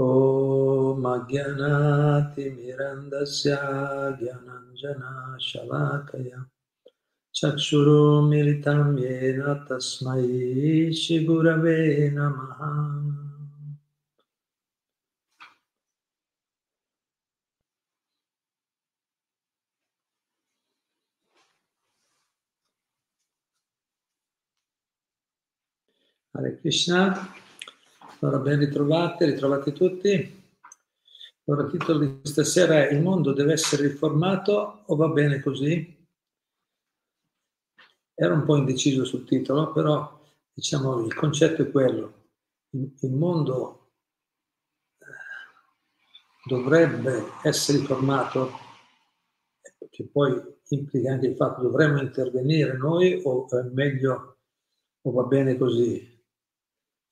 ॐ अज्ञानातिमिरन्दस्य ज्ञानञ्जना चक्षुरुमिलितं येन तस्मै श्रीगुरवे नमः Hare Krishna, allora ben ritrovate, ritrovati tutti. Allora il titolo di stasera è Il mondo deve essere riformato o va bene così? Ero un po' indeciso sul titolo, però diciamo il concetto è quello. Il, mondo eh, dovrebbe essere riformato, che poi implica anche il fatto dovremmo intervenire noi o è meglio o va bene così?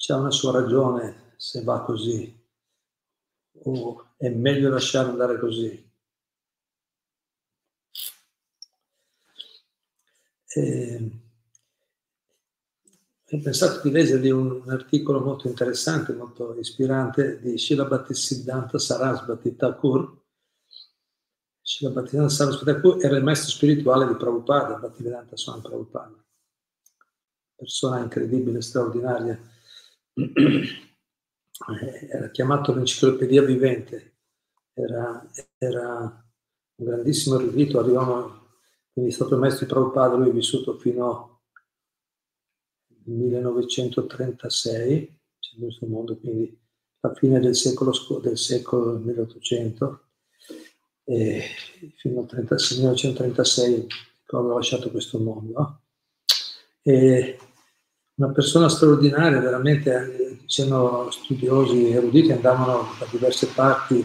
C'è una sua ragione se va così o è meglio lasciare andare così. E, ho pensato di leggervi un, un, articolo molto interessante, molto ispirante di Shila Bhattisiddhanta Sarasvati Thakur. Shila Bhattisiddhanta Sarasvati Thakur era il maestro spirituale di Prabhupada, Bhattivedanta Swami Prabhupada. Persona incredibile, straordinaria era chiamato l'enciclopedia vivente, era, era un grandissimo erudito, arrivavano, quindi è stato il maestro di Prabhupada, lui è vissuto fino al 1936, c'è questo mondo, quindi la fine del secolo, del secolo 1800, e fino al 1936 quando ha lasciato questo mondo. E una persona straordinaria, veramente c'erano studiosi eruditi, andavano da diverse parti,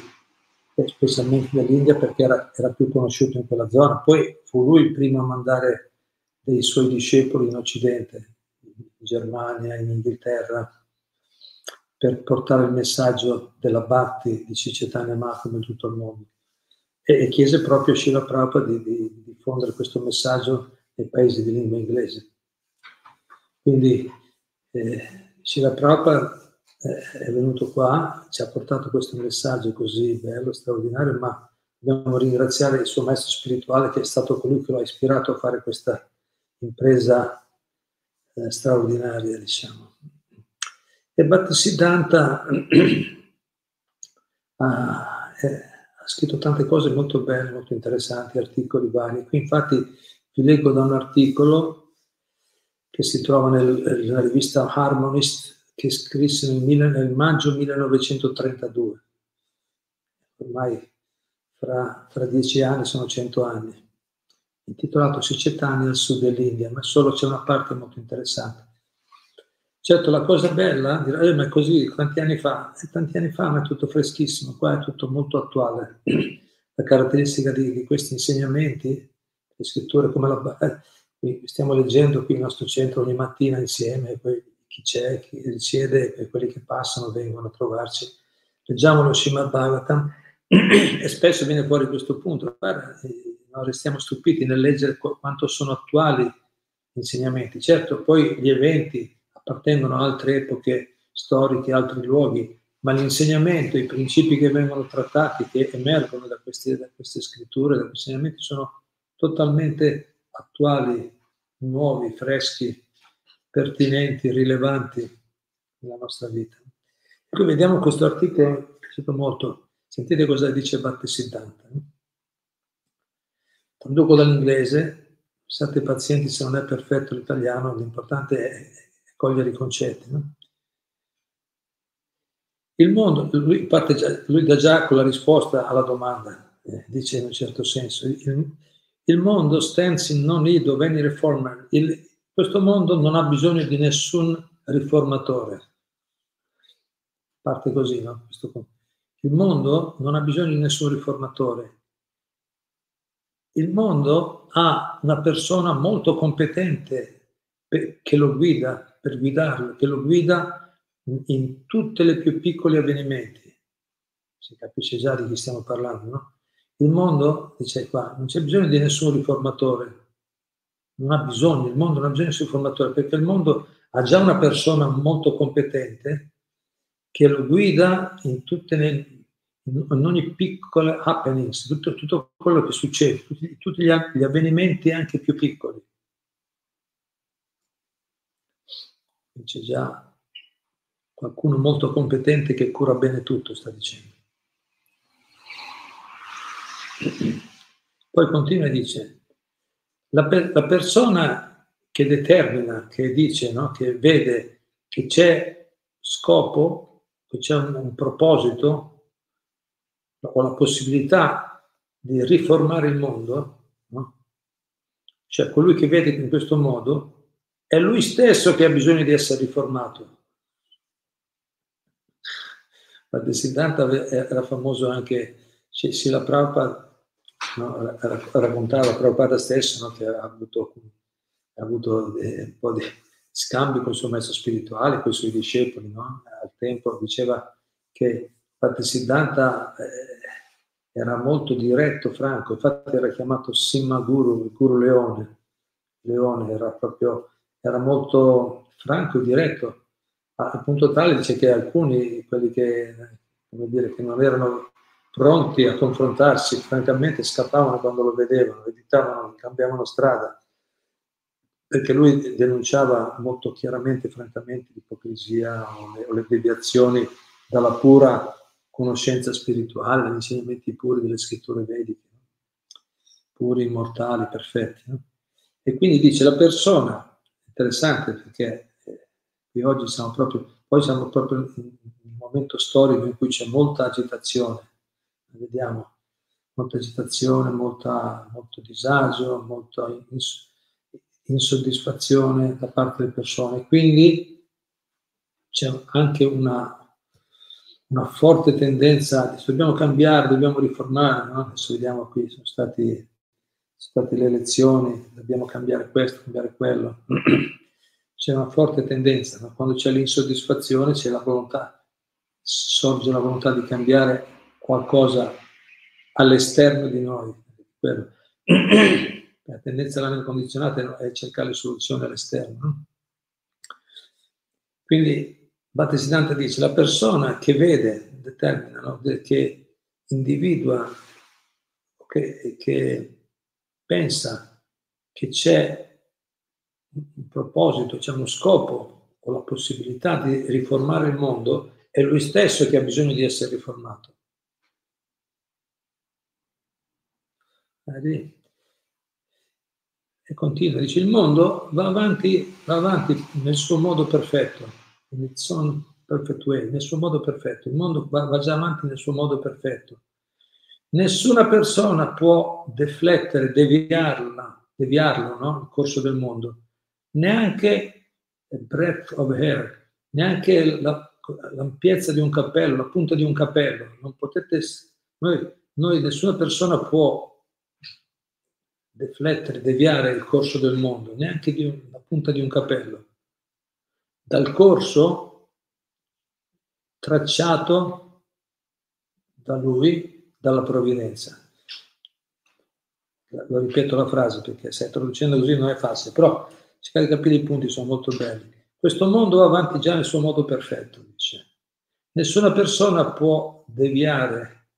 eh, specialmente dall'India, perché era, era, più conosciuto in quella zona. Poi fu lui il primo a mandare dei suoi discepoli in Occidente, in Germania, in Inghilterra, per portare il messaggio della Bhakti di Cicetania Mahatma in tutto il mondo. E, e chiese proprio a Srila Prabhupada di, di diffondere questo messaggio nei paesi di lingua inglese. Quindi eh, Shila Prabhupada eh, è venuto qua, ci ha portato questo messaggio così bello, straordinario, ma dobbiamo ringraziare il suo maestro spirituale che è stato colui che lo ha ispirato a fare questa impresa eh, straordinaria, diciamo. E Bhattisiddhanta ha, eh, ha scritto tante cose molto belle, molto interessanti, articoli vari. Qui infatti vi leggo da un articolo che si trova nel, nella rivista Harmonist che scrisse nel, nel, maggio 1932. Ormai fra, fra, dieci anni sono cento anni. Intitolato Sicetani al sud dell'India, ma solo c'è una parte molto interessante. Certo, la cosa bella, direi, eh, ma è così, quanti anni fa? E tanti anni fa, ma è tutto freschissimo, qua è tutto molto attuale. La caratteristica di, di questi insegnamenti, le scritture come la... Eh, stiamo leggendo qui il nostro centro ogni mattina insieme, poi chi c'è, chi risiede e quelli che passano vengono a trovarci. Leggiamo lo Srimad Bhagavatam e spesso viene fuori questo punto. Guarda, no, restiamo stupiti nel leggere qu- quanto sono attuali gli insegnamenti. Certo, poi gli eventi appartengono a altre epoche storiche, altri luoghi, ma l'insegnamento, i principi che vengono trattati, che emergono da queste, da queste scritture, da questi insegnamenti, sono totalmente attuali, nuovi, freschi, pertinenti, rilevanti nella nostra vita. Qui vediamo questo articolo, è piaciuto molto. Sentite cosa dice Battisiddhanta. Traduco dall'inglese, siate pazienti se non è perfetto l'italiano, l'importante è, cogliere i concetti. No? Il mondo, lui, parte già, lui dà già con la risposta alla domanda, eh, dice in un certo senso, il, il mondo stands in no need of any reformer. Il, questo mondo non ha bisogno di nessun riformatore. Parte così, no? Il mondo non ha bisogno di nessun riformatore. Il mondo ha una persona molto competente che lo guida, per guidarlo, che lo guida in, tutti i più piccoli avvenimenti. Si capisce già di chi stiamo parlando, no? Il mondo, dice qua, non c'è bisogno di nessun riformatore, non ha bisogno, il mondo non ha bisogno di nessun riformatore, perché il mondo ha già una persona molto competente che lo guida in, le, in ogni piccola happenings, tutto, tutto, quello che succede, tutti, tutti gli, gli avvenimenti anche più piccoli. C'è già qualcuno molto competente che cura bene tutto, sta dicendo. Poi continua e dice, la, per, la persona che determina, che dice, no? che vede che c'è scopo, che c'è un, un proposito, o la possibilità di riformare il mondo, no? cioè colui che vede in questo modo, è lui stesso che ha bisogno di essere riformato. Bhaktisiddhanta era famoso anche, Sila Prabhupada no, raccontava Prabhupada stesso no, che ha avuto, ha avuto un po' di scambi con il suo maestro spirituale, con i suoi discepoli, no? al tempo diceva che Bhaktisiddhanta eh, era molto diretto, franco, infatti era chiamato Simma Guru, il Guru Leone. Leone era proprio, era molto franco e diretto, al punto tale dice che alcuni, quelli che, dire, che non erano pronti a confrontarsi, francamente scappavano quando lo vedevano, evitavano, cambiavano strada, perché lui denunciava molto chiaramente, francamente, l'ipocrisia o le, o le deviazioni dalla pura conoscenza spirituale, dagli insegnamenti puri delle scritture vediche, puri, immortali, perfetti. No? E quindi dice la persona, interessante perché eh, oggi siamo proprio, poi siamo proprio in un momento storico in cui c'è molta agitazione, vediamo, molta agitazione, molta, molto disagio, molta ins- insoddisfazione da parte delle persone. Quindi c'è anche una una forte tendenza, dobbiamo cambiare, dobbiamo riformare, no? adesso vediamo qui, sono, stati, sono state le elezioni, dobbiamo cambiare questo, cambiare quello. C'è una forte tendenza, no? quando c'è l'insoddisfazione c'è la volontà, sorge la volontà di cambiare qualcosa all'esterno di noi. La tendenza della mente condizionata è cercare soluzioni all'esterno. No? Quindi Battesiddhanta dice la persona che vede, determina, no? che individua, che, che pensa che c'è un proposito, c'è uno scopo o la possibilità di riformare il mondo, è lui stesso che ha bisogno di essere riformato. E continua, dice il mondo va avanti, va avanti nel suo modo perfetto way, nel suo modo perfetto. Il mondo va, va già avanti nel suo modo perfetto. Nessuna persona può deflettere, deviarla, deviarlo, no? il corso del mondo. Neanche a breath of hair, neanche la, l'ampiezza di un cappello, la punta di un cappello. Non potete, noi, noi, nessuna persona può deflettere, deviare il corso del mondo, neanche di un, la punta di un cappello dal corso tracciato da lui, dalla provvidenza. Lo ripeto la frase perché se traducendo così non è facile, però cercare di capire i punti sono molto belli. Questo mondo va avanti già nel suo modo perfetto, dice. Nessuna persona può deviare,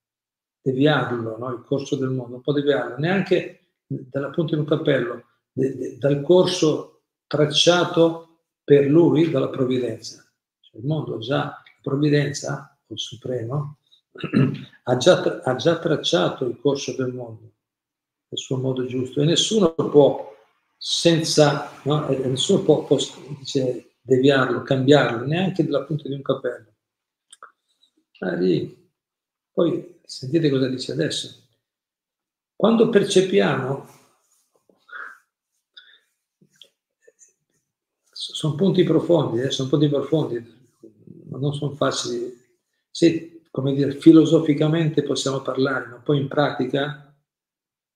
deviarlo, no? il corso del mondo, non può deviarlo, neanche dalla punta di un cappello, de, de, dal corso tracciato per lui dalla provvidenza. Cioè il mondo già, la provvidenza, il Supremo, ha già, ha già tracciato il corso del mondo, nel suo modo giusto, e nessuno può, senza, no, nessuno può, può dice, deviarlo, cambiarlo, neanche dalla punta di un cappello. Ah, Poi sentite cosa dice adesso. Quando percepiamo sono punti profondi, eh, sono punti profondi, ma non sono facili. Sì, come dire, filosoficamente possiamo parlare, ma poi in pratica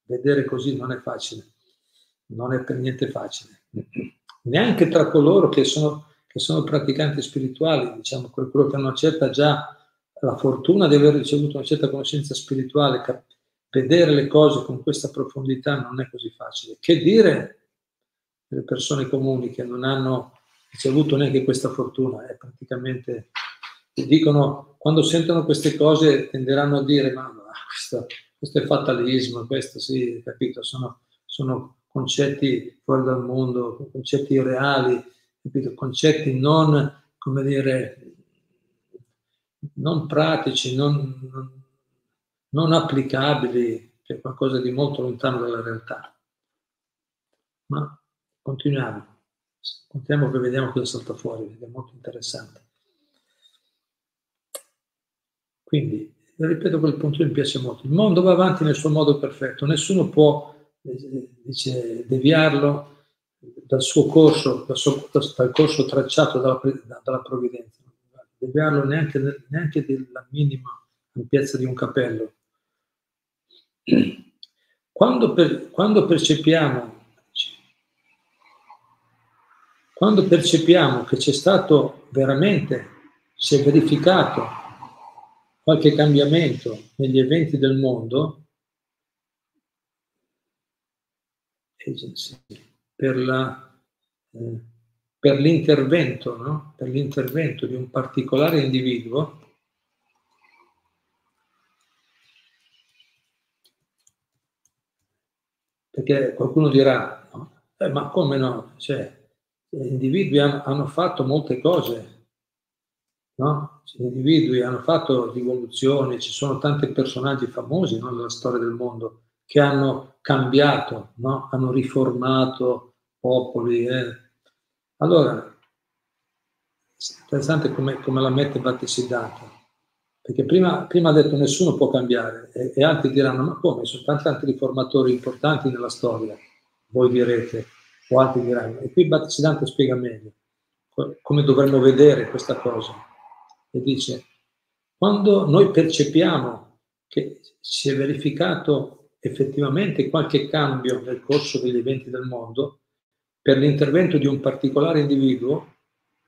vedere così non è facile, non è per niente facile. Neanche tra coloro che sono, che sono praticanti spirituali, diciamo, quello che hanno certa già la fortuna di aver ricevuto una certa conoscenza spirituale, cap- vedere le cose con questa profondità non è così facile. Che dire delle persone comuni che non hanno ricevuto neanche questa fortuna, è praticamente dicono, quando sentono queste cose tenderanno a dire, ma, ma questo, questo, è fatalismo, questo sì, capito, sono, sono concetti fuori dal mondo, concetti irreali, capito? concetti non, come dire, non pratici, non, non, non applicabili, cioè qualcosa di molto lontano dalla realtà. Ma continuiamo, continuiamo che vediamo cosa salta fuori, perché è molto interessante. Quindi, ripeto, quel punto mi piace molto. Il mondo va avanti nel suo modo perfetto, nessuno può dice, deviarlo dal suo corso, dal, suo, dal corso tracciato dalla, dalla provvidenza, deviarlo neanche, neanche della minima ampiezza di un capello. Quando, per, quando percepiamo quando percepiamo che c'è stato veramente, si è verificato qualche cambiamento negli eventi del mondo, agency, per, la, eh, per l'intervento, no? per l'intervento di un particolare individuo, perché qualcuno dirà, no? eh, ma come no? Cioè, gli individui hanno, fatto molte cose, no? Gli individui hanno fatto rivoluzioni, ci sono tanti personaggi famosi no, nella storia del mondo che hanno cambiato, no? hanno riformato popoli. Eh. Allora, interessante come, come la mette Battisidata, perché prima, prima, ha detto nessuno può cambiare e, e altri diranno ma come, sono tanti altri riformatori importanti nella storia, voi direte, o altri diranno. E qui Battisidante spiega meglio come dovremmo vedere questa cosa. E dice, quando noi percepiamo che si è verificato effettivamente qualche cambio nel corso degli eventi del mondo, per l'intervento di un particolare individuo,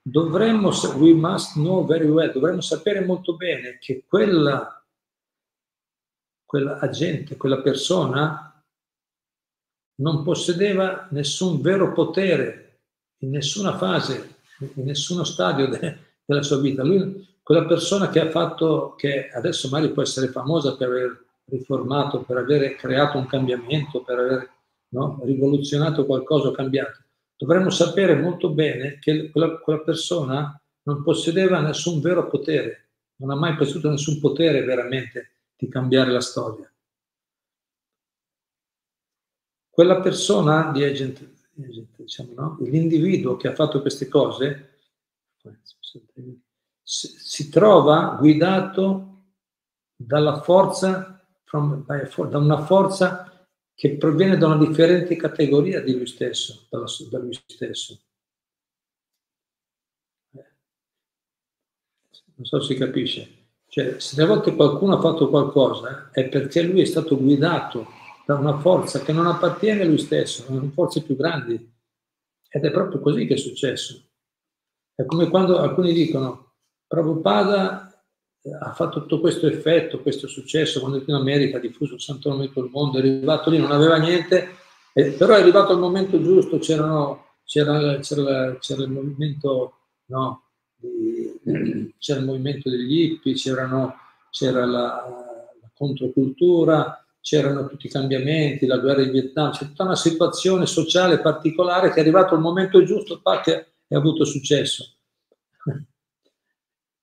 dovremmo, we must know very well, dovremmo sapere molto bene che quella, quella agente, quella persona non possedeva nessun vero potere in nessuna fase, in nessuno stadio de, della sua vita. Lui, quella persona che ha fatto, che adesso magari può essere famosa per aver riformato, per aver creato un cambiamento, per aver no, rivoluzionato qualcosa, cambiato. Dovremmo sapere molto bene che quella, quella persona non possedeva nessun vero potere, non ha mai posseduto nessun potere veramente di cambiare la storia. Quella persona di agent, diciamo, no? l'individuo che ha fatto queste cose si trova guidato dalla forza from, da una forza che proviene da una differente categoria di lui stesso, da lui stesso. Non so se si capisce. Cioè, se a volte qualcuno ha fatto qualcosa è perché lui è stato guidato da una forza che non appartiene a lui stesso, sono forze più grandi. Ed è proprio così che è successo. È come quando alcuni dicono, Prabhupada ha fatto tutto questo effetto, questo successo quando in America, ha diffuso il santo nome in tutto il mondo, è arrivato lì, non aveva niente, eh, però è arrivato al momento giusto, c'era, c'era, c'era, il movimento, no, di, c'era il movimento degli hippie, c'era la, la controcultura, c'erano tutti i cambiamenti, la guerra in Vietnam, c'è tutta una situazione sociale particolare che è arrivato al momento giusto, che è avuto successo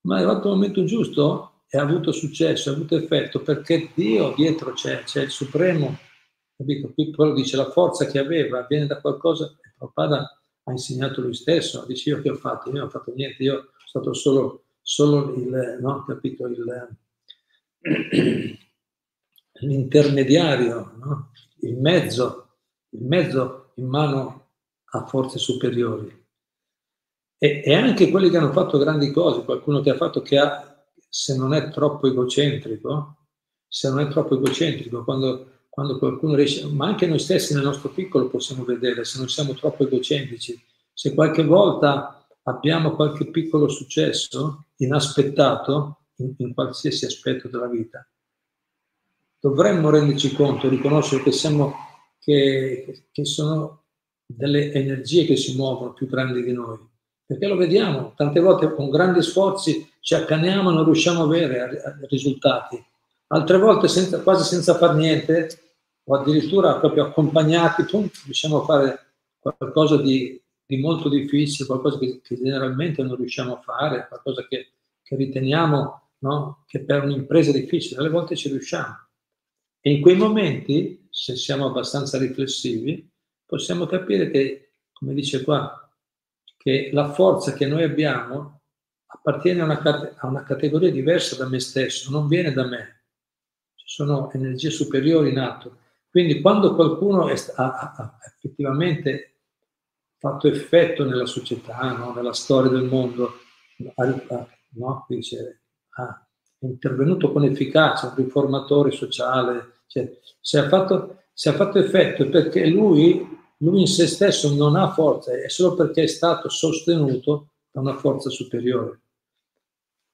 ma è arrivato il momento giusto e ha avuto successo, ha avuto effetto, perché Dio dietro c'è, c'è il Supremo, capito? Qui quello dice la forza che aveva viene da qualcosa, e Prabhupada ha insegnato lui stesso, dice io che ho fatto, io non ho fatto niente, io sono stato solo, solo il, no, capito, il, l'intermediario, no? il mezzo, il mezzo in mano a forze superiori. E, e, anche quelli che hanno fatto grandi cose, qualcuno che ha fatto che ha, se non è troppo egocentrico, se non è troppo egocentrico, quando, quando qualcuno riesce, ma anche noi stessi nel nostro piccolo possiamo vedere, se non siamo troppo egocentrici, se qualche volta abbiamo qualche piccolo successo inaspettato in, in qualsiasi aspetto della vita, dovremmo renderci conto, riconoscere che, siamo, che, che sono delle energie che si muovono più grandi di noi perché lo vediamo, tante volte con grandi sforzi ci accaniamo e non riusciamo a avere risultati, altre volte senza, quasi senza far niente o addirittura proprio accompagnati, pum, riusciamo a fare qualcosa di, di molto difficile, qualcosa che, che, generalmente non riusciamo a fare, qualcosa che, che riteniamo no, che per un'impresa difficile, alle volte ci riusciamo. E in quei momenti, se siamo abbastanza riflessivi, possiamo capire che, come dice qua, che la forza che noi abbiamo appartiene a una, a una categoria diversa da me stesso, non viene da me. Ci sono energie superiori in atto. Quindi quando qualcuno è, ha, ha, effettivamente fatto effetto nella società, no? nella storia del mondo, no? dice, ha, intervenuto con efficacia, un riformatore sociale, cioè, se, ha fatto, se ha fatto effetto è perché lui lui in se stesso non ha forza, è solo perché è stato sostenuto da una forza superiore.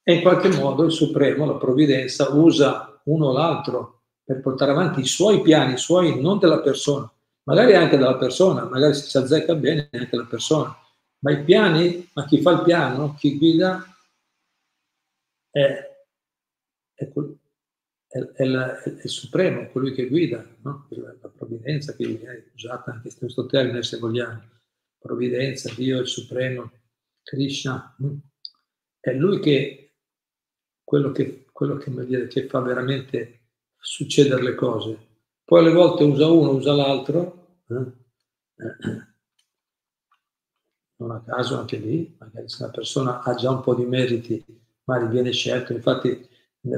E in qualche modo il Supremo, la provvidenza, usa uno o l'altro per portare avanti i suoi piani, i suoi, non della persona, magari anche della persona, magari se si azzecca bene anche la persona, ma i piani, ma chi fa il piano, chi guida, è, è, è, è, la, è, il supremo, colui che guida, no? la, provvidenza che viene usata anche questo termine se vogliamo, provvidenza, Dio, il supremo, Krishna, è lui che quello che, quello che, dire, che fa veramente succedere le cose. Poi alle volte usa uno, usa l'altro, eh? non a caso anche lì, magari se una persona ha già un po' di meriti, magari viene scelto, infatti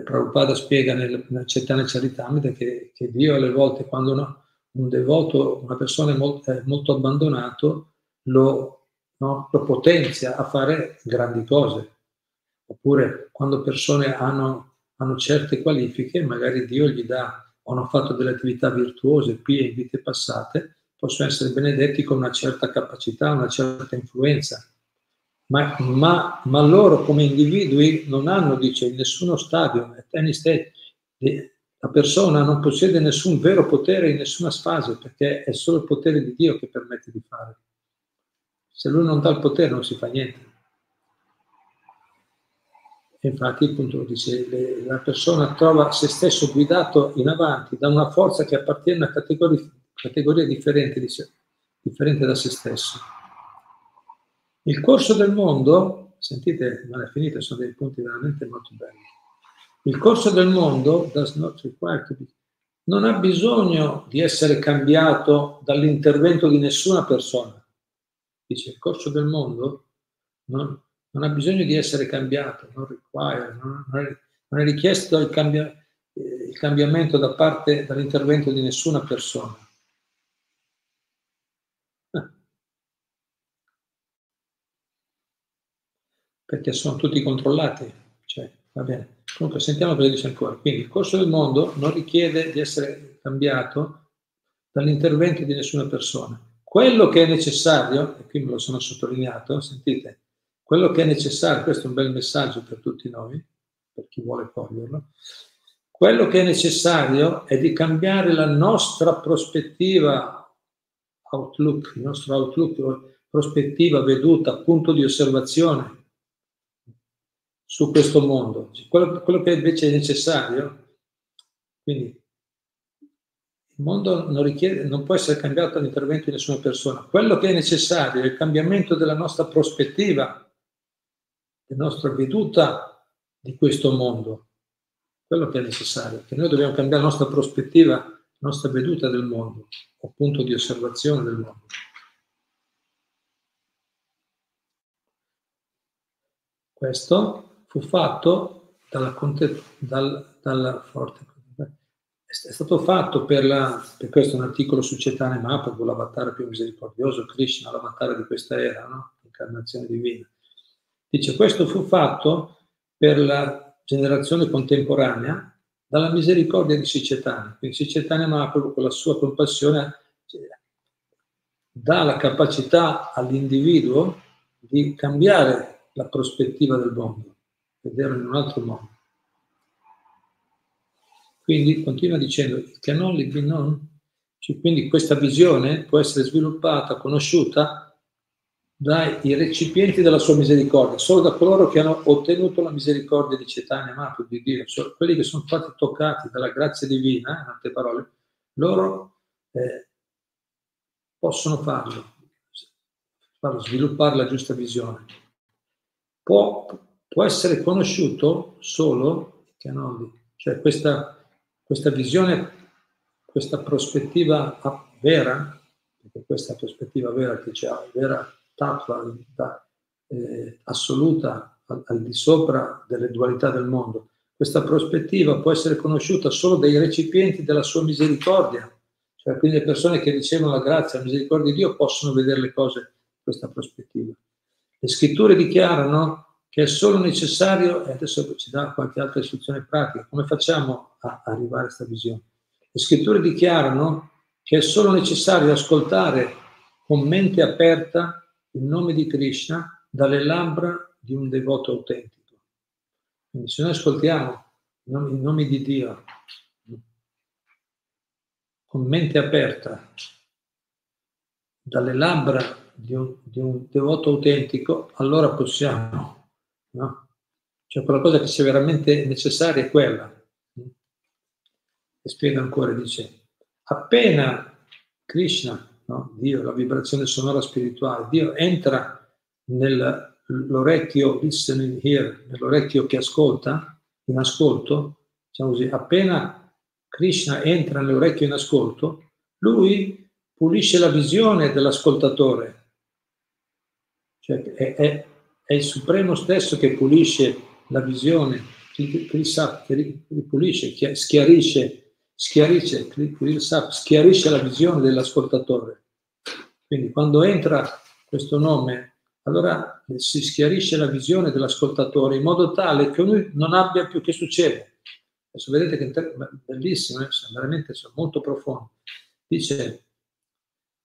Prabhupada spiega nel, nel Chaitanya Charitamrita che, che, Dio alle volte quando uno, un devoto, una persona è molto, è molto abbandonato, lo, no, lo, potenzia a fare grandi cose. Oppure quando persone hanno, hanno certe qualifiche, magari Dio gli dà, o hanno fatto delle attività virtuose, pie in vite passate, possono essere benedetti con una certa capacità, una certa influenza ma, ma, ma, loro come individui non hanno, dice, nessuno stadio, la persona non possiede nessun vero potere in nessuna fase, perché è solo il potere di Dio che permette di fare. Se lui non dà il potere non si fa niente. infatti, appunto, dice, le, la persona trova se stesso guidato in avanti da una forza che appartiene a una categoria, categoria differente, differente da se stesso. Il corso del mondo, sentite, non è finito, sono dei punti veramente molto belli. Il corso del mondo non ha bisogno di essere cambiato dall'intervento di nessuna persona. Dice, il corso del mondo non, non ha bisogno di essere cambiato, non, require, non, è, non è, richiesto il, cambia, il cambiamento da parte dall'intervento di nessuna persona. Perché sono tutti controllati. Cioè, va bene. Comunque, sentiamo cosa dice ancora. Quindi, il corso del mondo non richiede di essere cambiato dall'intervento di nessuna persona. Quello che è necessario, e qui me lo sono sottolineato, sentite, quello che è necessario, questo è un bel messaggio per tutti noi, per chi vuole coglierlo, quello che è necessario è di cambiare la nostra prospettiva outlook, il nostro outlook, prospettiva, veduta, punto di osservazione su questo mondo. Quello, quello che invece è necessario, quindi il mondo non, richiede, non può essere cambiato all'intervento di nessuna persona. Quello che è necessario è il cambiamento della nostra prospettiva, della nostra veduta di questo mondo. Quello che è necessario, che noi dobbiamo cambiare la nostra prospettiva, la nostra veduta del mondo, o punto di osservazione del mondo. Questo fu fatto dalla, dal, dalla forte è stato fatto per, la, per questo un articolo su Cetane Mahaprabhu, l'avatar più misericordioso, Krishna, l'avatar di questa era, no? l'incarnazione divina. Dice, questo fu fatto per la generazione contemporanea dalla misericordia di Sicetane. Quindi Sicetane Mahaprabhu con la sua compassione dà la capacità all'individuo di cambiare la prospettiva del mondo vederlo in un altro modo. Quindi continua dicendo, canon non, cioè, quindi questa visione può essere sviluppata, conosciuta dai recipienti della sua misericordia, solo da coloro che hanno ottenuto la misericordia di Cetania Mapu, di Dio, cioè quelli che sono stati toccati dalla grazia divina, in altre parole, loro eh, possono farlo, farlo, sviluppare la giusta visione. Può, può essere conosciuto solo Canoli, cioè questa, questa visione, questa prospettiva vera, perché questa prospettiva vera che c'è, vera tattva, eh, assoluta al, al di sopra delle dualità del mondo, questa prospettiva può essere conosciuta solo dai recipienti della sua misericordia, cioè quindi le persone che ricevono la grazia, la misericordia di Dio possono vedere le cose in questa prospettiva. Le scritture dichiarano che è solo necessario, e adesso ci dà qualche altra istruzione pratica, come facciamo a arrivare a questa visione? Le scritture dichiarano che è solo necessario ascoltare con mente aperta il nome di Krishna dalle labbra di un devoto autentico. Quindi se noi ascoltiamo i nomi, di Dio con mente aperta dalle labbra di un, di un devoto autentico, allora possiamo No? Cioè quella cosa che sia veramente necessaria è quella. E spiega ancora, dice, appena Krishna, no? Dio, la vibrazione sonora spirituale, Dio entra nell'orecchio listening here, nell'orecchio che ascolta, in ascolto, diciamo così, appena Krishna entra nell'orecchio in ascolto, lui pulisce la visione dell'ascoltatore. Cioè è, è, è il Supremo stesso che pulisce la visione, che pulisce, schiarisce, schiarisce, schiarisce la visione dell'ascoltatore. Quindi quando entra questo nome, allora si schiarisce la visione dell'ascoltatore in modo tale che lui non abbia più che succede. Adesso vedete che è bellissimo, eh? veramente molto profondo. Dice,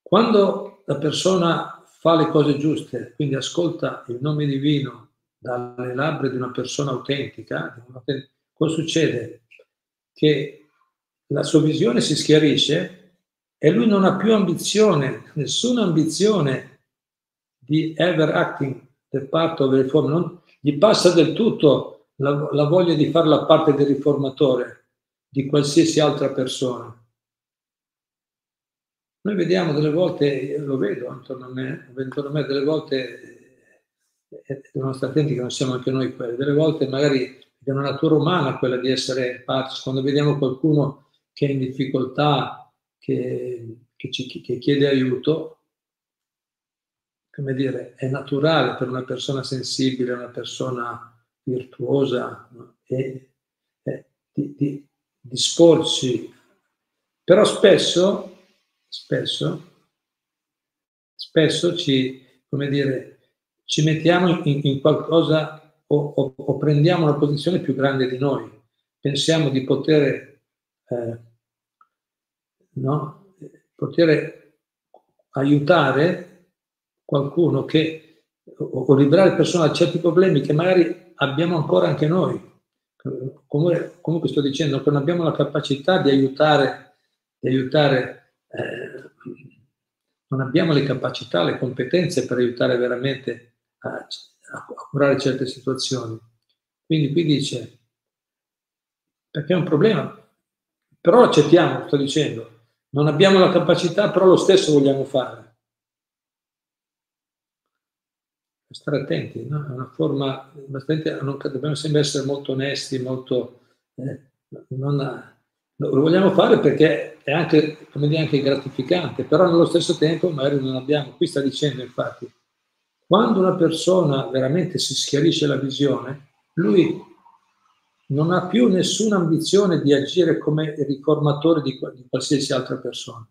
quando la persona fa le cose giuste, quindi ascolta il nome divino dalle labbra di una persona autentica, cosa succede? Che la sua visione si schiarisce e lui non ha più ambizione, nessuna ambizione di ever acting the part of the reform, non, gli passa del tutto la, la voglia di fare la parte del riformatore di qualsiasi altra persona. Noi vediamo delle volte, lo vedo intorno a me, intorno a me delle volte, eh, eh, dobbiamo stare attenti che non siamo anche noi quelli, delle volte magari è una natura umana quella di essere empatici, quando vediamo qualcuno che è in difficoltà, che, che, ci, che chiede aiuto, come dire, è naturale per una persona sensibile, una persona virtuosa, no? e, e di, di disporsi, però spesso spesso, spesso ci, come dire, ci mettiamo in, in qualcosa o, o, o, prendiamo una posizione più grande di noi. Pensiamo di poter, eh, no? poter aiutare qualcuno che, o, o liberare persone da certi problemi che magari abbiamo ancora anche noi. Comunque, comunque sto dicendo non abbiamo la capacità di aiutare, di aiutare eh, non abbiamo le capacità, le competenze per aiutare veramente a, a, curare certe situazioni. Quindi qui dice, perché è un problema, però accettiamo, sto dicendo, non abbiamo la capacità, però lo stesso vogliamo fare. Stare attenti, no? è una forma, dobbiamo sempre essere molto onesti, molto... Eh, non, lo vogliamo fare perché è anche, come dire, anche gratificante, però nello stesso tempo magari non abbiamo. Qui sta dicendo infatti, quando una persona veramente si schiarisce la visione, lui non ha più nessuna ambizione di agire come riformatore di, di qualsiasi altra persona.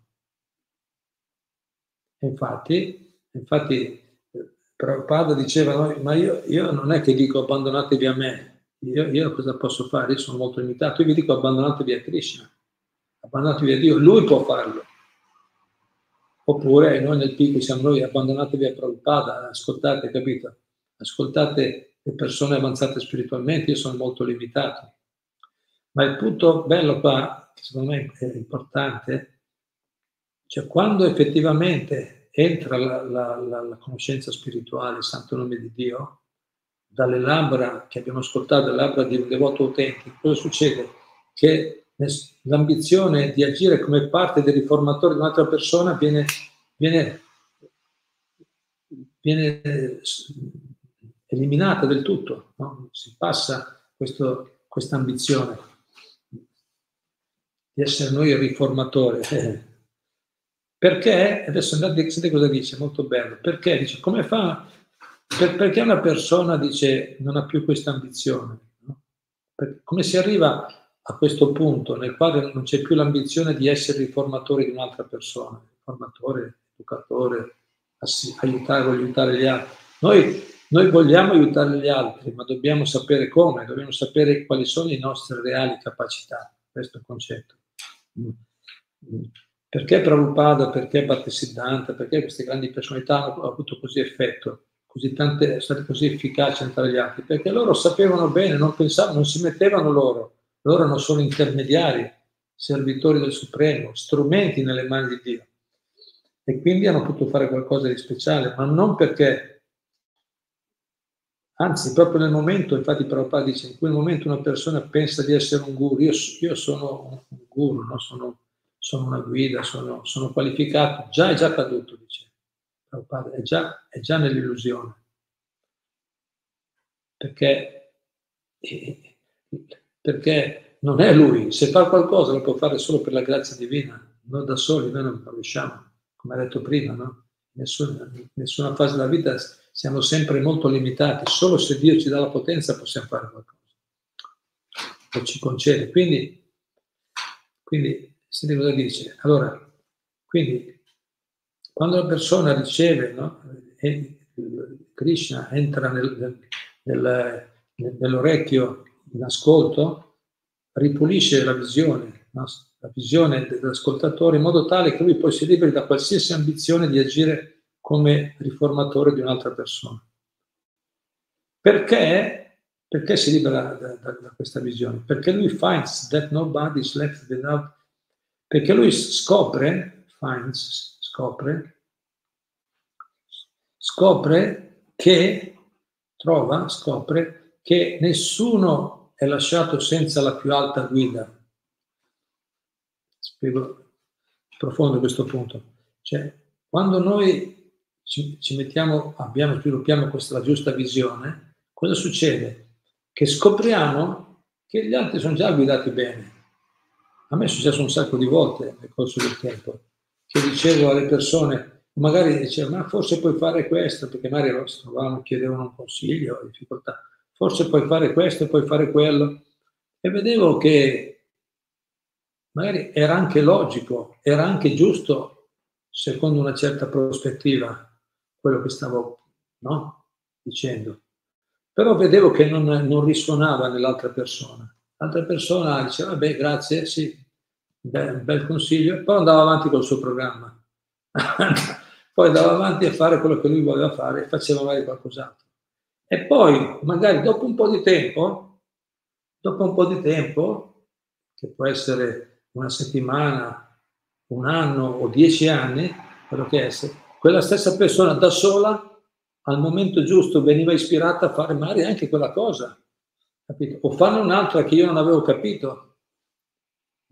Infatti, infatti Prabhupada diceva, no, ma io, io non è che dico abbandonatevi a me, io, io, cosa posso fare? Io sono molto limitato. Io vi dico abbandonatevi a Krishna, abbandonatevi a Dio, lui può farlo. Oppure noi nel picco siamo noi, abbandonatevi a Prabhupada, ascoltate, capito? Ascoltate le persone avanzate spiritualmente, io sono molto limitato. Ma il punto bello qua, che secondo me è importante, cioè quando effettivamente entra la, la, la, la, conoscenza spirituale, il santo nome di Dio, dalle labbra che abbiamo ascoltato, dalle labbra di un devoto autentico, cosa succede? Che l'ambizione di agire come parte del riformatore di un'altra persona viene, viene, viene eliminata del tutto, no? si passa questa ambizione di essere noi il riformatore. Perché, adesso andate, sentite cosa dice, molto bello, perché dice, come fa, per, perché una persona dice non ha più questa ambizione? No? come si arriva a questo punto nel quale non c'è più l'ambizione di essere riformatore di un'altra persona, riformatore, educatore, aiutare, aiutare gli altri. Noi, noi vogliamo aiutare gli altri, ma dobbiamo sapere come, dobbiamo sapere quali sono le nostre reali capacità, questo è il concetto. Perché Prabhupada, perché Bhattisiddhanta, perché queste grandi personalità hanno avuto così effetto, così tante, state così efficaci gli altri? Perché loro sapevano bene, non pensavano, non si mettevano loro, loro erano solo intermediari, servitori del Supremo, strumenti nelle mani di Dio. E quindi hanno potuto fare qualcosa di speciale, ma non perché, anzi, proprio nel momento, infatti Prabhupada dice, in quel momento una persona pensa di essere un guru, io, io sono un guru, no? sono, sono, una guida, sono, sono, qualificato, già è già caduto, dice Prabhupada, è già, è già nell'illusione. Perché perché non è lui, se fa qualcosa lo può fare solo per la grazia divina, non da soli, noi non riusciamo, come ha detto prima, no? Nessuna, nessuna fase della vita siamo sempre molto limitati, solo se Dio ci dà la potenza possiamo fare qualcosa, o ci concede. Quindi, quindi senti cosa dice? Allora, quindi, quando la persona riceve, no? Krishna entra nel, nel, nell'orecchio in ascolto, ripulisce la visione, no? la visione dell'ascoltatore in modo tale che lui poi si liberi da qualsiasi ambizione di agire come riformatore di un'altra persona. Perché? Perché si libera da, da, da questa visione? Perché lui finds that nobody is left without, perché lui scopre, finds, scopre, scopre che, trova, scopre che nessuno è lasciato senza la più alta guida. Spiego profondo questo punto. Cioè, quando noi ci, ci mettiamo, abbiamo, sviluppiamo questa giusta visione, cosa succede? Che scopriamo che gli altri sono già guidati bene. A me è successo un sacco di volte nel corso del tempo, che dicevo alle persone, magari dicevo, ma forse puoi fare questo, perché magari si trovavano, chiedevano un consiglio, difficoltà forse puoi fare questo, puoi fare quello. E vedevo che magari era anche logico, era anche giusto, secondo una certa prospettiva, quello che stavo no? dicendo. Però vedevo che non, non risuonava nell'altra persona. L'altra persona diceva, vabbè, grazie, sì, bel, bel consiglio, poi andava avanti col suo programma. poi andava avanti a fare quello che lui voleva fare e faceva magari qualcos'altro. E poi, magari dopo un po' di tempo, dopo un po' di tempo, che può essere una settimana, un anno o dieci anni, quello che è, quella stessa persona da sola al momento giusto veniva ispirata a fare magari anche quella cosa, capito? O fanno un'altra che io non avevo capito.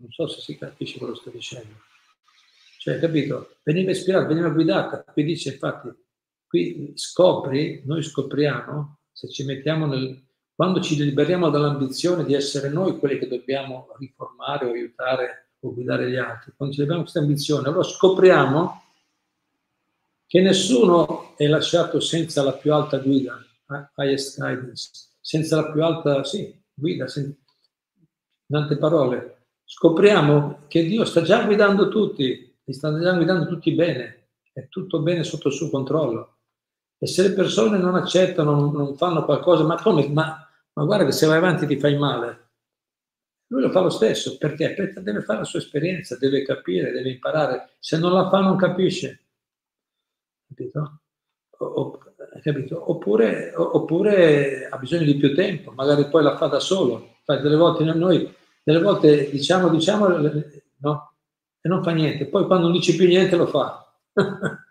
Non so se si capisce quello che sto dicendo. Cioè, capito? Veniva ispirata, veniva guidata. Qui dice, infatti, qui scopri, noi scopriamo, se ci mettiamo nel, quando ci liberiamo dall'ambizione di essere noi quelli che dobbiamo riformare o aiutare o guidare gli altri, quando ci liberiamo questa ambizione, allora scopriamo che nessuno è lasciato senza la più alta guida, highest guidance, senza la più alta, sì, guida, in tante parole. Scopriamo che Dio sta già guidando tutti, li sta già guidando tutti bene, è tutto bene sotto il suo controllo. E se le persone non accettano, non, fanno qualcosa, ma come? Ma, ma, guarda che se vai avanti ti fai male. Lui lo fa lo stesso, perché? Perché deve fare la sua esperienza, deve capire, deve imparare. Se non la fa non capisce. Capito? O, capito? Oppure, oppure, ha bisogno di più tempo, magari poi la fa da solo. Fai delle volte noi, delle volte diciamo, diciamo, no, e non fa niente. Poi quando non dici più niente lo fa.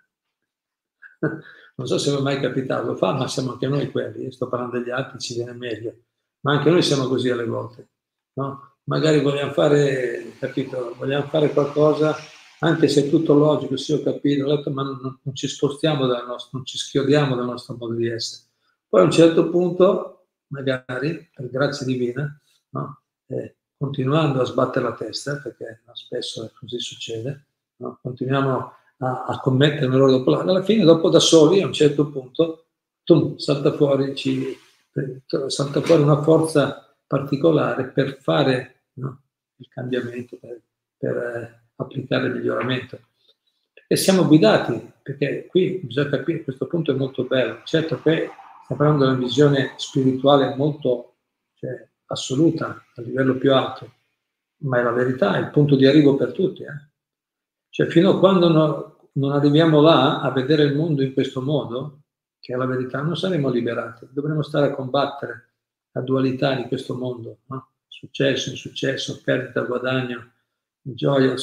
non so se è mai capitato, lo fa, ma siamo anche noi quelli, sto parlando degli altri, ci viene meglio, ma anche noi siamo così alle volte, no? Magari vogliamo fare, capito, vogliamo fare qualcosa, anche se è tutto logico, sì ho capito, ma non, non ci spostiamo dal nostro, non ci schiodiamo dal nostro modo di essere. Poi a un certo punto, magari, per grazia divina, no? eh, continuando a sbattere la testa, perché spesso così succede, no? continuiamo a, a commettere un errore dopo l'altro, alla fine dopo da soli a un certo punto tum, salta, fuori, ci, salta fuori una forza particolare per fare no? il cambiamento, per, per eh, applicare il miglioramento. Perché siamo guidati, perché qui bisogna capire, questo punto è molto bello, certo che stiamo parlando di una visione spirituale molto cioè, assoluta, a livello più alto, ma è la verità, è il punto di arrivo per tutti. Eh? Cioè, fino a quando no, non arriviamo là a vedere il mondo in questo modo, che è la verità, non saremo liberati. Dovremo stare a combattere la dualità di questo mondo, no? successo, insuccesso, perdita, guadagno, gioia,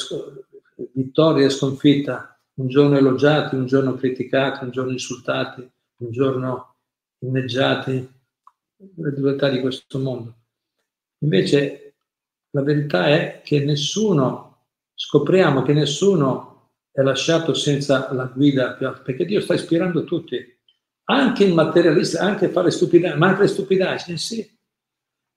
vittoria e sconfitta, un giorno elogiati, un giorno criticati, un giorno insultati, un giorno inneggiati, le dualità di questo mondo. Invece la verità è che nessuno scopriamo che nessuno è lasciato senza la guida, perché Dio sta ispirando tutti, anche il materialista, anche fare stupidaggini, ma anche le stupidaggini, sì.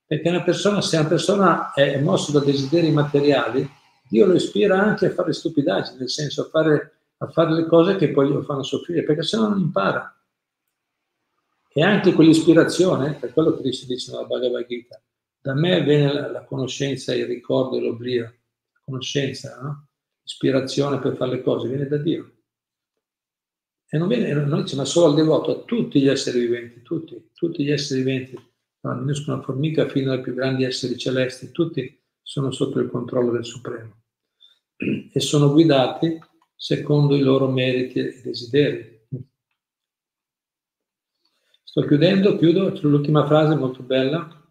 Perché una persona, se una persona è mossa da desideri materiali, Dio lo ispira anche a fare stupidaggini, nel senso a fare, a fare le cose che poi lo fanno soffrire, perché se no non impara. E anche quell'ispirazione, per quello che si dice nella Bhagavad Gita, da me viene la, la conoscenza, il ricordo e l'oblio conoscenza, no? ispirazione per fare le cose, viene da Dio. E non viene, non dice, ma solo al devoto, a tutti gli esseri viventi, tutti, tutti gli esseri viventi, dalla minuscola formica fino ai più grandi esseri celesti, tutti sono sotto il controllo del Supremo e sono guidati secondo i loro meriti e desideri. Sto chiudendo, chiudo, l'ultima frase molto bella.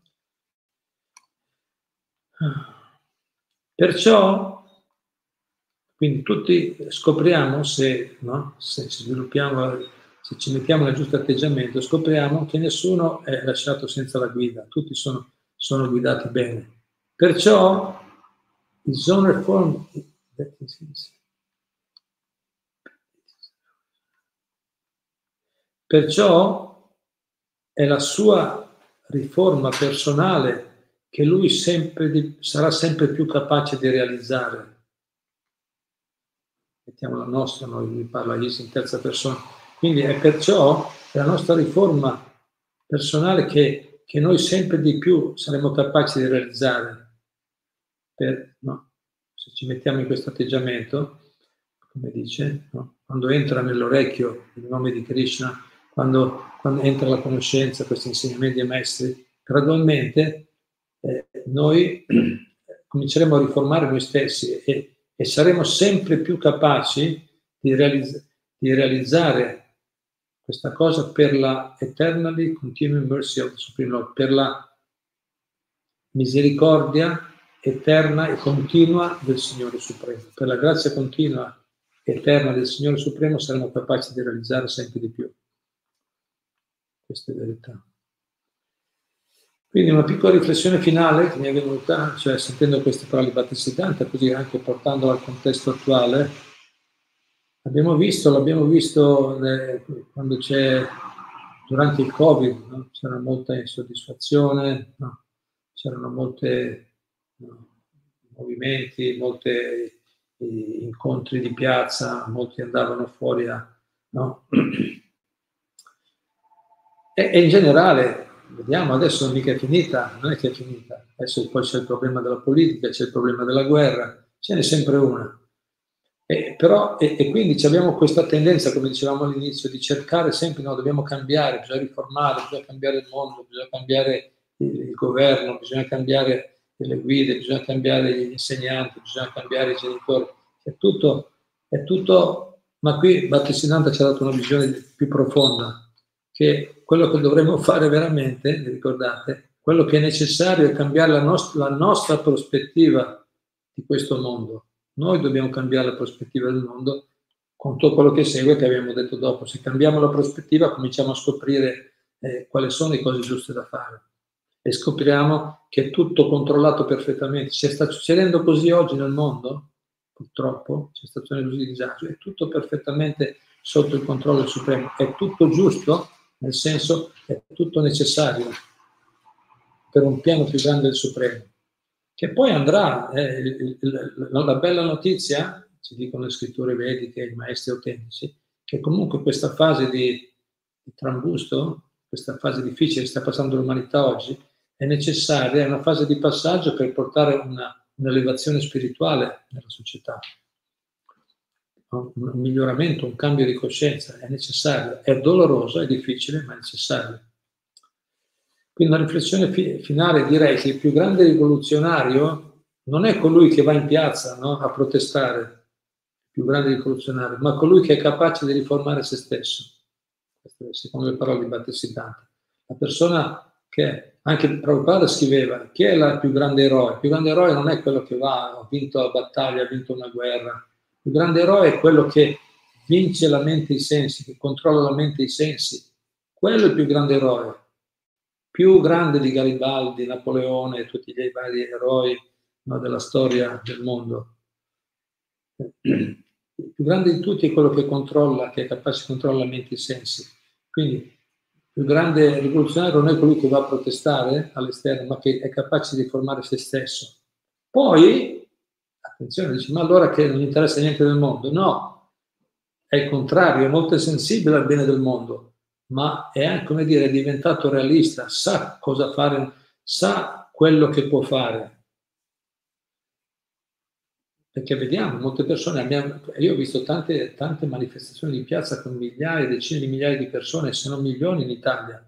Perciò, quindi tutti scopriamo se, no? se se ci mettiamo nel giusto atteggiamento, scopriamo che nessuno è lasciato senza la guida, tutti sono, sono guidati bene. Perciò il zone reform Perciò è la sua riforma personale che lui sempre di, sarà sempre più capace di realizzare. Mettiamo la nostra, noi mi parla in terza persona. Quindi è perciò la nostra riforma personale che, che noi sempre di più saremo capaci di realizzare. Per, no? Se ci mettiamo in questo atteggiamento, come dice, no? quando entra nell'orecchio il nome di Krishna, quando, quando entra la conoscenza, questi insegnamenti dei maestri, gradualmente eh, noi cominceremo a riformare noi stessi e, e saremo sempre più capaci di, realizz- di, realizzare questa cosa per la eternally continuing mercy of the Supreme Lord, per la misericordia eterna e continua del Signore Supremo. Per la grazia continua e eterna del Signore Supremo saremo capaci di realizzare sempre di più queste verità. Quindi una piccola riflessione finale che mi è venuta, cioè sentendo queste parole di Battista così anche portandola al contesto attuale, abbiamo visto, l'abbiamo visto quando c'è, durante il Covid, no? c'era molta insoddisfazione, no? c'erano molti no? movimenti, molti incontri di piazza, molti andavano fuori a... E, e in generale vediamo adesso non mica è finita, non è che è finita, adesso poi c'è il problema della politica, c'è il problema della guerra, ce n'è sempre una. E, però, e, e quindi abbiamo questa tendenza, come dicevamo all'inizio, di cercare sempre, no, dobbiamo cambiare, bisogna riformare, bisogna cambiare il mondo, bisogna cambiare il, il governo, bisogna cambiare le guide, bisogna cambiare gli insegnanti, bisogna cambiare i genitori, è tutto, è tutto ma qui Battisinanta ci ha dato una visione più profonda, che quello che dovremmo fare veramente, vi ricordate, quello che è necessario è cambiare la, nost- la nostra prospettiva di questo mondo. Noi dobbiamo cambiare la prospettiva del mondo con tutto quello che segue che abbiamo detto dopo. Se cambiamo la prospettiva cominciamo a scoprire eh, quali sono le cose giuste da fare e scopriamo che è tutto controllato perfettamente. Ci sta succedendo così oggi nel mondo, purtroppo, c'è situazioni così di disagio, è tutto perfettamente sotto il controllo Supremo, è tutto giusto, nel senso è tutto necessario per un piano più grande del Supremo, che poi andrà, eh, la bella notizia, ci dicono le scritture vediche, i maestri autentici, che comunque questa fase di, di trambusto, questa fase difficile che sta passando l'umanità oggi, è necessaria, è una fase di passaggio per portare una, un'elevazione spirituale nella società, un miglioramento, un cambio di coscienza, è necessario, è doloroso, è difficile, ma è necessario. Quindi una riflessione fi- finale direi che il più grande rivoluzionario non è colui che va in piazza no, a protestare, il più grande rivoluzionario, ma colui che è capace di riformare se stesso. Secondo le parole di Battista La persona che anche Prabhupada scriveva, chi è il più grande eroe? Il più grande eroe non è quello che va, ha vinto la battaglia, ha vinto una guerra. Il grande eroe è quello che vince la mente e i sensi, che controlla la mente e i sensi. Quello è il più grande eroe. Più grande di Garibaldi, Napoleone e tutti gli vari eroi no, della storia del mondo. Il più grande di tutti è quello che controlla, che è capace di controllare la mente e i sensi. Quindi più grande rivoluzionario non è colui che va a protestare all'esterno, ma che è capace di formare se stesso. Poi, attenzione, dici, ma allora che non interessa niente del mondo? No, è il contrario, è molto sensibile al bene del mondo, ma è come dire, è diventato realista, sa cosa fare, sa quello che può fare. Perché vediamo, molte persone, io ho visto tante, tante manifestazioni di piazza con migliaia, decine di migliaia di persone, se non milioni in Italia.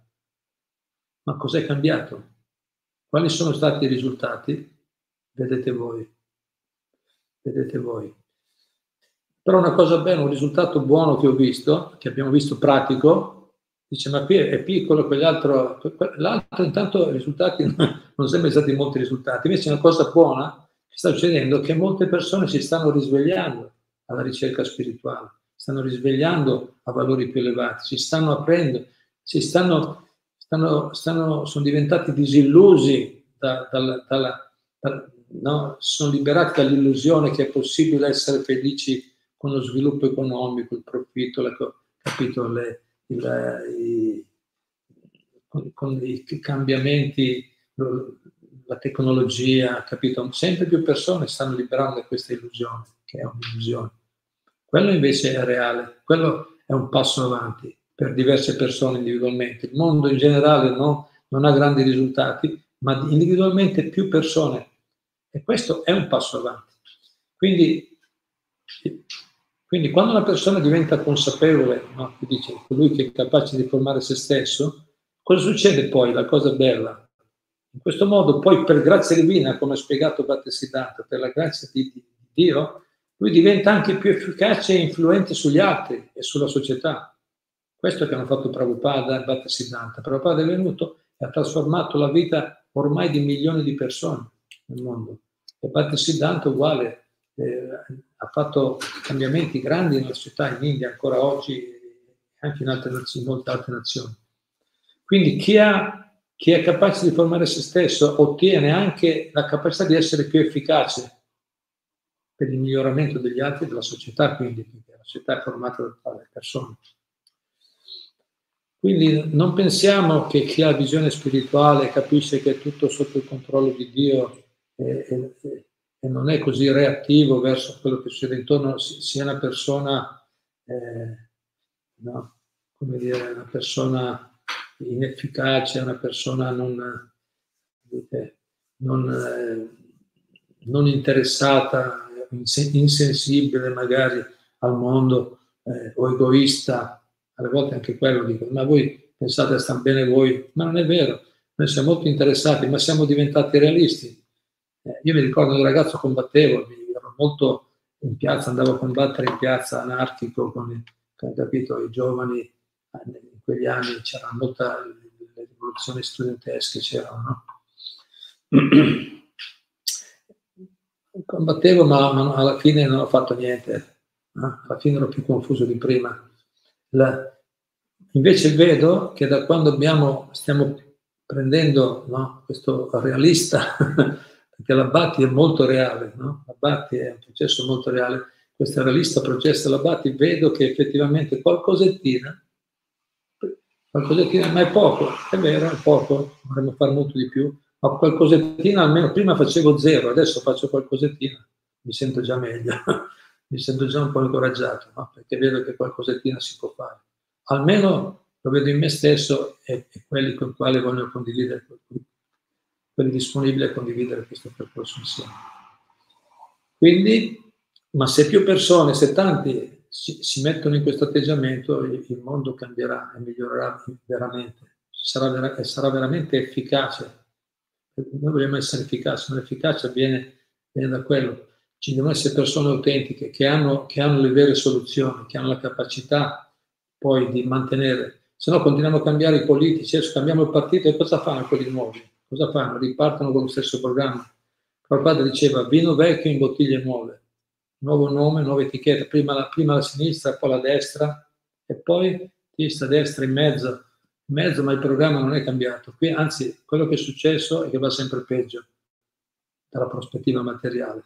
Ma cos'è cambiato? Quali sono stati i risultati? Vedete voi. Vedete voi. Però una cosa bella, un risultato buono che ho visto, che abbiamo visto pratico, dice ma qui è piccolo, quell'altro, l'altro intanto i risultati non sembrano stati molti risultati, invece una cosa buona sta succedendo che molte persone si stanno risvegliando alla ricerca spirituale, stanno risvegliando a valori più elevati, si stanno aprendo, si stanno, stanno, stanno sono diventati disillusi da, dalla, dalla, da, no? sono liberati dall'illusione che è possibile essere felici con lo sviluppo economico, il profitto, la, capito, le, il, i, con, con, i cambiamenti la tecnologia, capito? Sempre più persone stanno liberando questa illusione, che è un'illusione. Quello invece è reale, quello è un passo avanti per diverse persone individualmente. Il mondo in generale no, non ha grandi risultati, ma individualmente più persone. E questo è un passo avanti. Quindi, quindi quando una persona diventa consapevole, no, dice colui che è capace di formare se stesso, cosa succede poi? La cosa bella, in questo modo poi per grazia divina, come ha spiegato Battesiddhanta, per la grazia di, di Dio, lui diventa anche più efficace e influente sugli altri e sulla società. Questo che hanno fatto Prabhupada e Battesiddhanta. Prabhupada è venuto e ha trasformato la vita ormai di milioni di persone nel mondo. E Battesiddhanta uguale, eh, ha fatto cambiamenti grandi nella società in India ancora oggi e anche in, altre, in molte altre nazioni. Quindi chi ha chi è capace di formare se stesso ottiene anche la capacità di essere più efficace per il miglioramento degli altri e della società, quindi perché la società è formata dalle persone. Quindi non pensiamo che chi ha visione spirituale capisce che è tutto sotto il controllo di Dio e, e, e non è così reattivo verso quello che succede intorno, sia una persona, eh, no, come dire, una persona inefficace, una persona non, non, eh, non interessata, insensibile magari al mondo eh, o egoista, alle volte anche quello dico, ma voi pensate stanno bene voi, ma non è vero, noi siamo molto interessati, ma siamo diventati realisti. Eh, io mi ricordo da ragazzo combattevo, ero molto in piazza, andavo a combattere in piazza anarchico con, capito, i giovani eh, quegli anni c'era molta le rivoluzioni studentesche c'erano no? combattevo ma, ma, alla fine non ho fatto niente alla fine ero più confuso di prima. La, invece vedo che da quando abbiamo, stiamo prendendo no, questo realista, perché la Batti è molto reale, no? la Batti è un processo molto reale, questo realista processo della Batti, vedo che effettivamente qualcosettina, qualcosettina, ma è poco, è vero, è poco, dovremmo fare molto di più, ma qualcosettina almeno, prima facevo zero, adesso faccio qualcosettina, mi sento già meglio, mi sento già un po' incoraggiato, no? perché vedo che qualcosettina si può fare. Almeno lo vedo in me stesso e, e quelli con i quali voglio condividere, quelli disponibili a condividere questo percorso insieme. Quindi, ma se più persone, se tanti si, si mettono in questo atteggiamento, il, il, mondo cambierà e migliorerà veramente, sarà, vera, sarà veramente efficace. Noi vogliamo essere efficaci, ma l'efficacia viene, viene da quello. Ci devono essere persone autentiche che hanno, che hanno le vere soluzioni, che hanno la capacità poi di mantenere se no continuiamo a cambiare i politici, adesso cambiamo il partito e cosa fanno quelli nuovi? Cosa fanno? Ripartono con lo stesso programma. Prabhupada diceva vino vecchio in bottiglie nuove, nuovo nome, nuova etichetta, prima la, prima la sinistra, poi la destra e poi sinistra, destra, in mezzo, in mezzo, ma il programma non è cambiato. Qui, anzi, quello che è successo è che va sempre peggio dalla prospettiva materiale.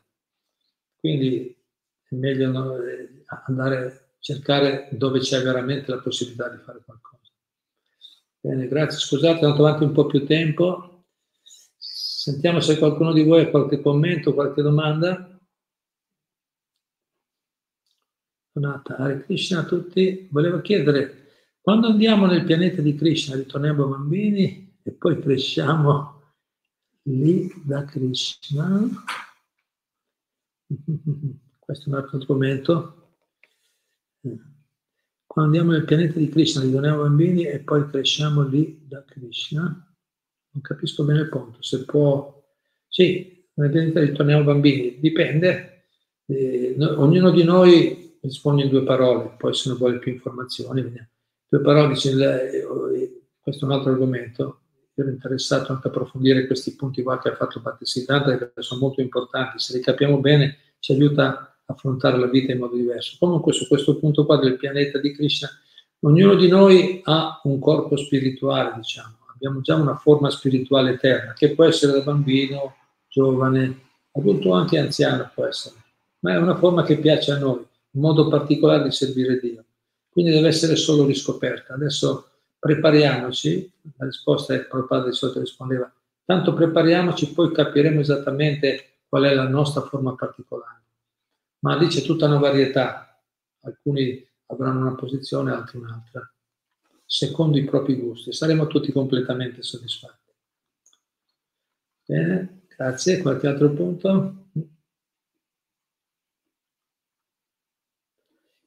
Quindi è meglio eh, andare, cercare dove c'è veramente la possibilità di fare qualcosa. Bene, grazie. Scusate, andato avanti un po' più tempo. Sentiamo se qualcuno di voi ha qualche commento, qualche domanda. Donata, Hare Krishna a tutti. Volevo chiedere, quando andiamo nel pianeta di Krishna, ritorniamo bambini e poi cresciamo lì da Krishna? Questo è un altro argomento. Quando andiamo nel pianeta di Krishna, rimaniamo bambini e poi cresciamo lì da Krishna. Non capisco bene il punto. Se può... Sì, nel pianeta ritorniamo bambini. Dipende. Eh, no, ognuno di noi risponde in due parole. Poi se non vuole più informazioni, vediamo. Due parole. Eh, questo è un altro argomento. Ero interessato anche a approfondire questi punti qua che ha fatto Battesiddhanta, che sono molto importanti. Se li capiamo bene, ci aiuta affrontare la vita in modo diverso. Comunque su questo punto qua del pianeta di Krishna, ognuno di noi ha un corpo spirituale, diciamo, abbiamo già una forma spirituale eterna, che può essere da bambino, giovane, adulto o anche anziano può essere, ma è una forma che piace a noi, un modo particolare di servire Dio. Quindi deve essere solo riscoperta. Adesso prepariamoci, la risposta è proprio padre di solito rispondeva, tanto prepariamoci, poi capiremo esattamente qual è la nostra forma particolare ma lì c'è tutta una varietà, alcuni avranno una posizione, altri un'altra, secondo i propri gusti, saremo tutti completamente soddisfatti. Bene, grazie. Qualche altro punto?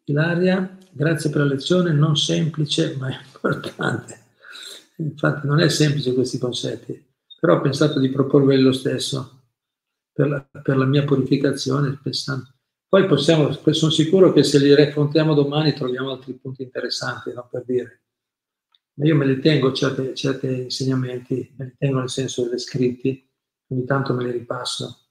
Ilaria, grazie per la lezione, non semplice ma importante. Infatti non è semplice questi concetti, però ho pensato di proporveli lo stesso per la, per la mia purificazione, pensando poi possiamo, sono sicuro che se li raffrontiamo domani troviamo altri punti interessanti, no? per dire. Ma io me li tengo certi, certi insegnamenti, me li tengo nel senso delle scritti, ogni tanto me li ripasso,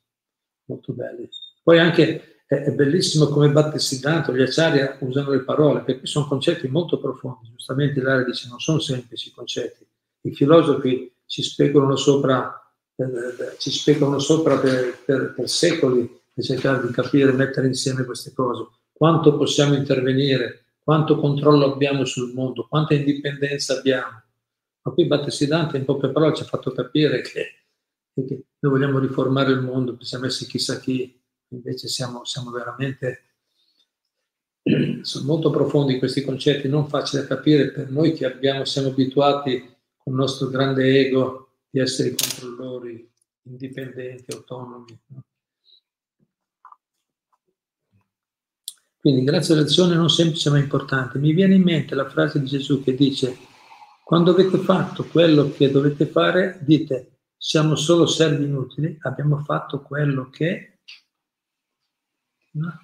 molto belli. Poi anche è, è bellissimo come Battesiddhanta, gli acciari usano le parole, perché sono concetti molto profondi. Giustamente Ilaria dice non sono semplici concetti. I filosofi ci speculano sopra, eh, eh ci speculano sopra per, per, per secoli e cercare di capire, mettere insieme queste cose. Quanto possiamo intervenire, quanto controllo abbiamo sul mondo, quanta indipendenza abbiamo. Ma qui Battesiddhanta in poche parole ci ha fatto capire che, che noi vogliamo riformare il mondo, ci siamo messi chissà chi, invece siamo, siamo veramente sono molto profondi questi concetti, non facili da capire per noi che abbiamo, siamo abituati con il nostro grande ego di essere controllori indipendenti, autonomi. No? Quindi grazie all'azione non semplice ma importante. Mi viene in mente la frase di Gesù che dice, quando avete fatto quello che dovete fare, dite, siamo solo servi inutili, abbiamo fatto quello che, no,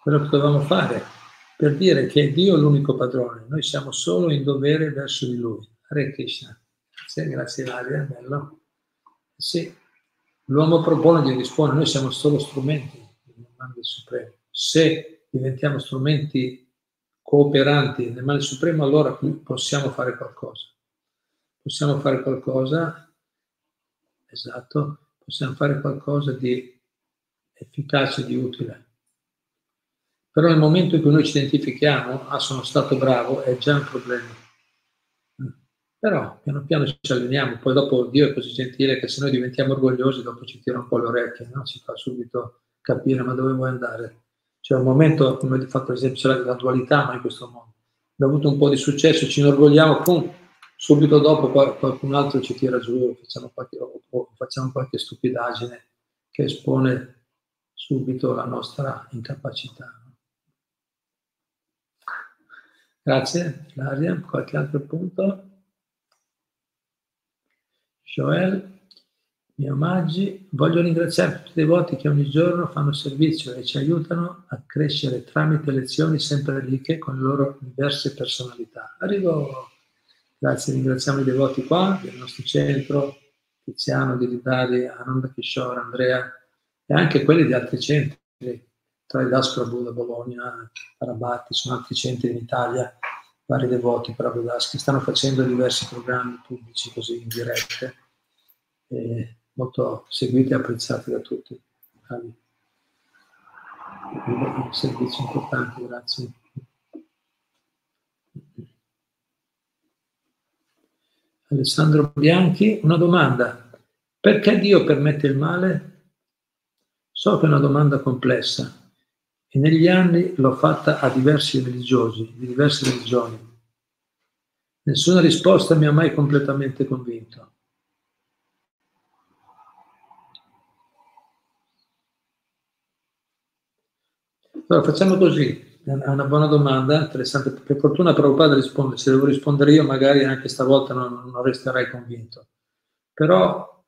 quello che dovevamo fare, per dire che Dio è l'unico padrone, noi siamo solo in dovere verso di Lui. Hare Krishna. Grazie, grazie Ilaria, bello. Sì, l'uomo propone di rispondere, noi siamo solo strumenti del Supremo. Se diventiamo strumenti cooperanti nel male supremo, allora possiamo fare qualcosa. Possiamo fare qualcosa, esatto, possiamo fare qualcosa di efficace, di utile. Però nel momento in cui noi ci identifichiamo, ah sono stato bravo, è già un problema. Però piano piano ci alleniamo, poi dopo Dio è così gentile che se noi diventiamo orgogliosi dopo ci tira un po' le orecchie, no? ci fa subito capire ma dove vuoi andare. C'è un momento, come ho fatto l'esempio, c'è la dualità ma in questo mondo. Abbiamo avuto un po' di successo, ci inorgogliamo, pum, subito dopo qualcun altro ci tira giù, facciamo qualche, facciamo qualche stupidaggine che espone subito la nostra incapacità. Grazie, Ilaria. Qualche altro punto? Joel, miei omaggi. Voglio ringraziare tutti i devoti che ogni giorno fanno servizio e ci aiutano a crescere tramite lezioni sempre ricche con le loro diverse personalità. Arrivo, grazie, ringraziamo i devoti qua del nostro centro, Tiziano, di Ridari, Ananda Kishore, Andrea e anche quelli di altri centri, tra il Dascra Buddha, Bologna, Arabati, sono altri centri in Italia vari devoti Prabhudas che stanno facendo diversi programmi pubblici così in dirette, eh, molto seguiti e apprezzati da tutti. Bravi. Servizi importanti, grazie. Alessandro Bianchi, una domanda. Perché Dio permette il male? So che è una domanda complessa, e negli anni l'ho fatta a diversi religiosi, di diverse religioni. Nessuna risposta mi ha mai completamente convinto. Allora facciamo così, è una buona domanda, interessante. Per fortuna Prabhupada risponde, se devo rispondere io magari anche stavolta non, non resterai convinto. Però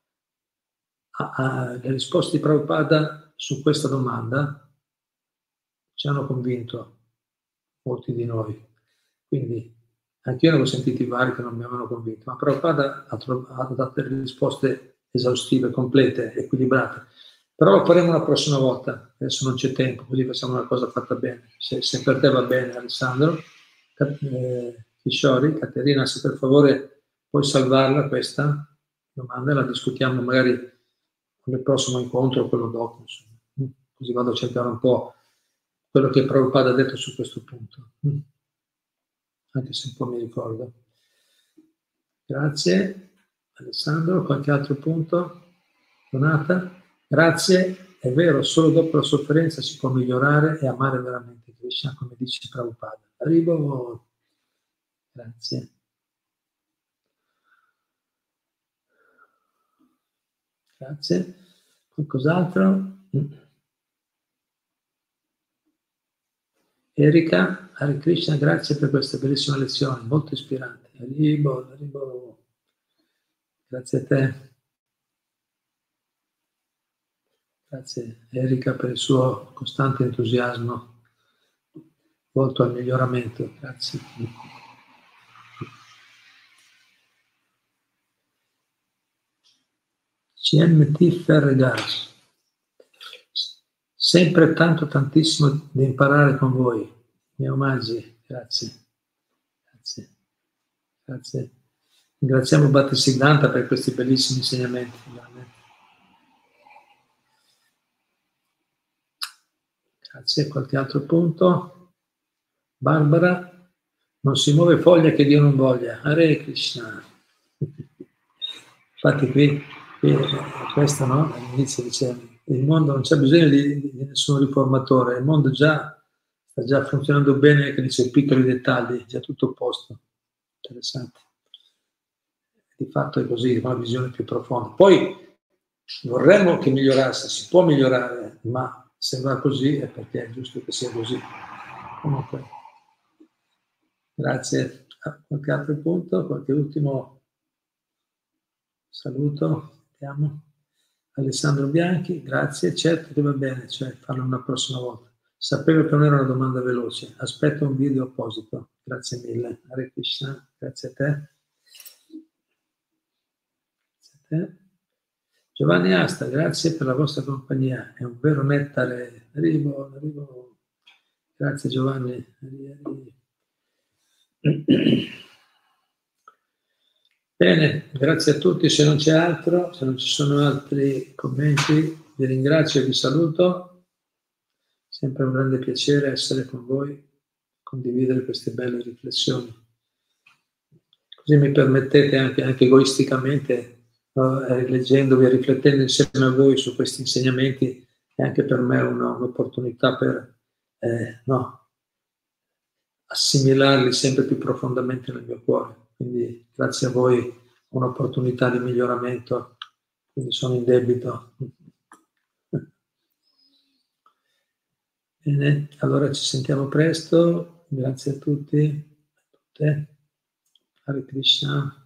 a, a, le risposte di Prabhupada su questa domanda ci hanno convinto molti di noi. Quindi anche io ne ho sentiti vari che non mi avevano convinto, ma Prabhupada ha, ha dato risposte esaustive, complete, equilibrate. Però lo faremo la prossima volta, adesso non c'è tempo, così facciamo una cosa fatta bene. Se, se per te va bene Alessandro, eh, Caterina, se per favore puoi salvarla questa domanda, la discutiamo magari nel prossimo incontro o quello dopo, insomma. così vado a cercare un po' quello che Prabhupada ha detto su questo punto, mm. anche se un po' mi ricordo. Grazie Alessandro, qualche altro punto? Donata? Grazie, è vero, solo dopo la sofferenza si può migliorare e amare veramente Krishna, come dice Prabhupada. Arrivo, grazie. Grazie. Qualcos'altro? Mm. Erika, Hare Krishna, grazie per questa bellissima lezione, molto ispirante. Arrivo, arrivo. Grazie a te. Grazie Erika per il suo costante entusiasmo volto al miglioramento. Grazie. CMT Ferregas. Sempre tanto, tantissimo da imparare con voi. Miei omaggi, grazie. Grazie. Grazie. Ringraziamo Battisiddhanta per questi bellissimi insegnamenti. Grazie. Qualche altro punto? Barbara, non si muove foglia che Dio non voglia. Hare Krishna. Infatti qui, qui questo no? all'inizio diceva il mondo non c'è bisogno di, di, nessun riformatore, il mondo già sta già funzionando bene che dice piccoli dettagli, già tutto a posto. Interessante. Di fatto è così, una visione più profonda. Poi vorremmo che migliorasse, si può migliorare, ma se va così è perché è giusto che sia così. Comunque, grazie. Qualche altro punto, qualche ultimo saluto? Vediamo. Alessandro Bianchi, grazie, certo che va bene, cioè farlo una prossima volta. Sapevo che non era una domanda veloce, aspetto un video apposito. Grazie mille. Hare Krishna, grazie a te. Grazie a te. Giovanni Asta, grazie per la vostra compagnia, è un vero nettare. Arrivo, arrivo. Grazie Giovanni. Bene, grazie a tutti. Se non c'è altro, se non ci sono altri commenti, vi ringrazio e vi saluto. Sempre un grande piacere essere con voi, condividere queste belle riflessioni. Così mi permettete anche, anche egoisticamente, eh, leggendovi e riflettendo insieme a voi su questi insegnamenti, è anche per me una, un'opportunità per eh, no, assimilarli sempre più profondamente nel mio cuore. Quindi grazie a voi un'opportunità di miglioramento, quindi sono in debito. Bene, allora ci sentiamo presto, grazie a tutti, a tutte. Hare Krishna.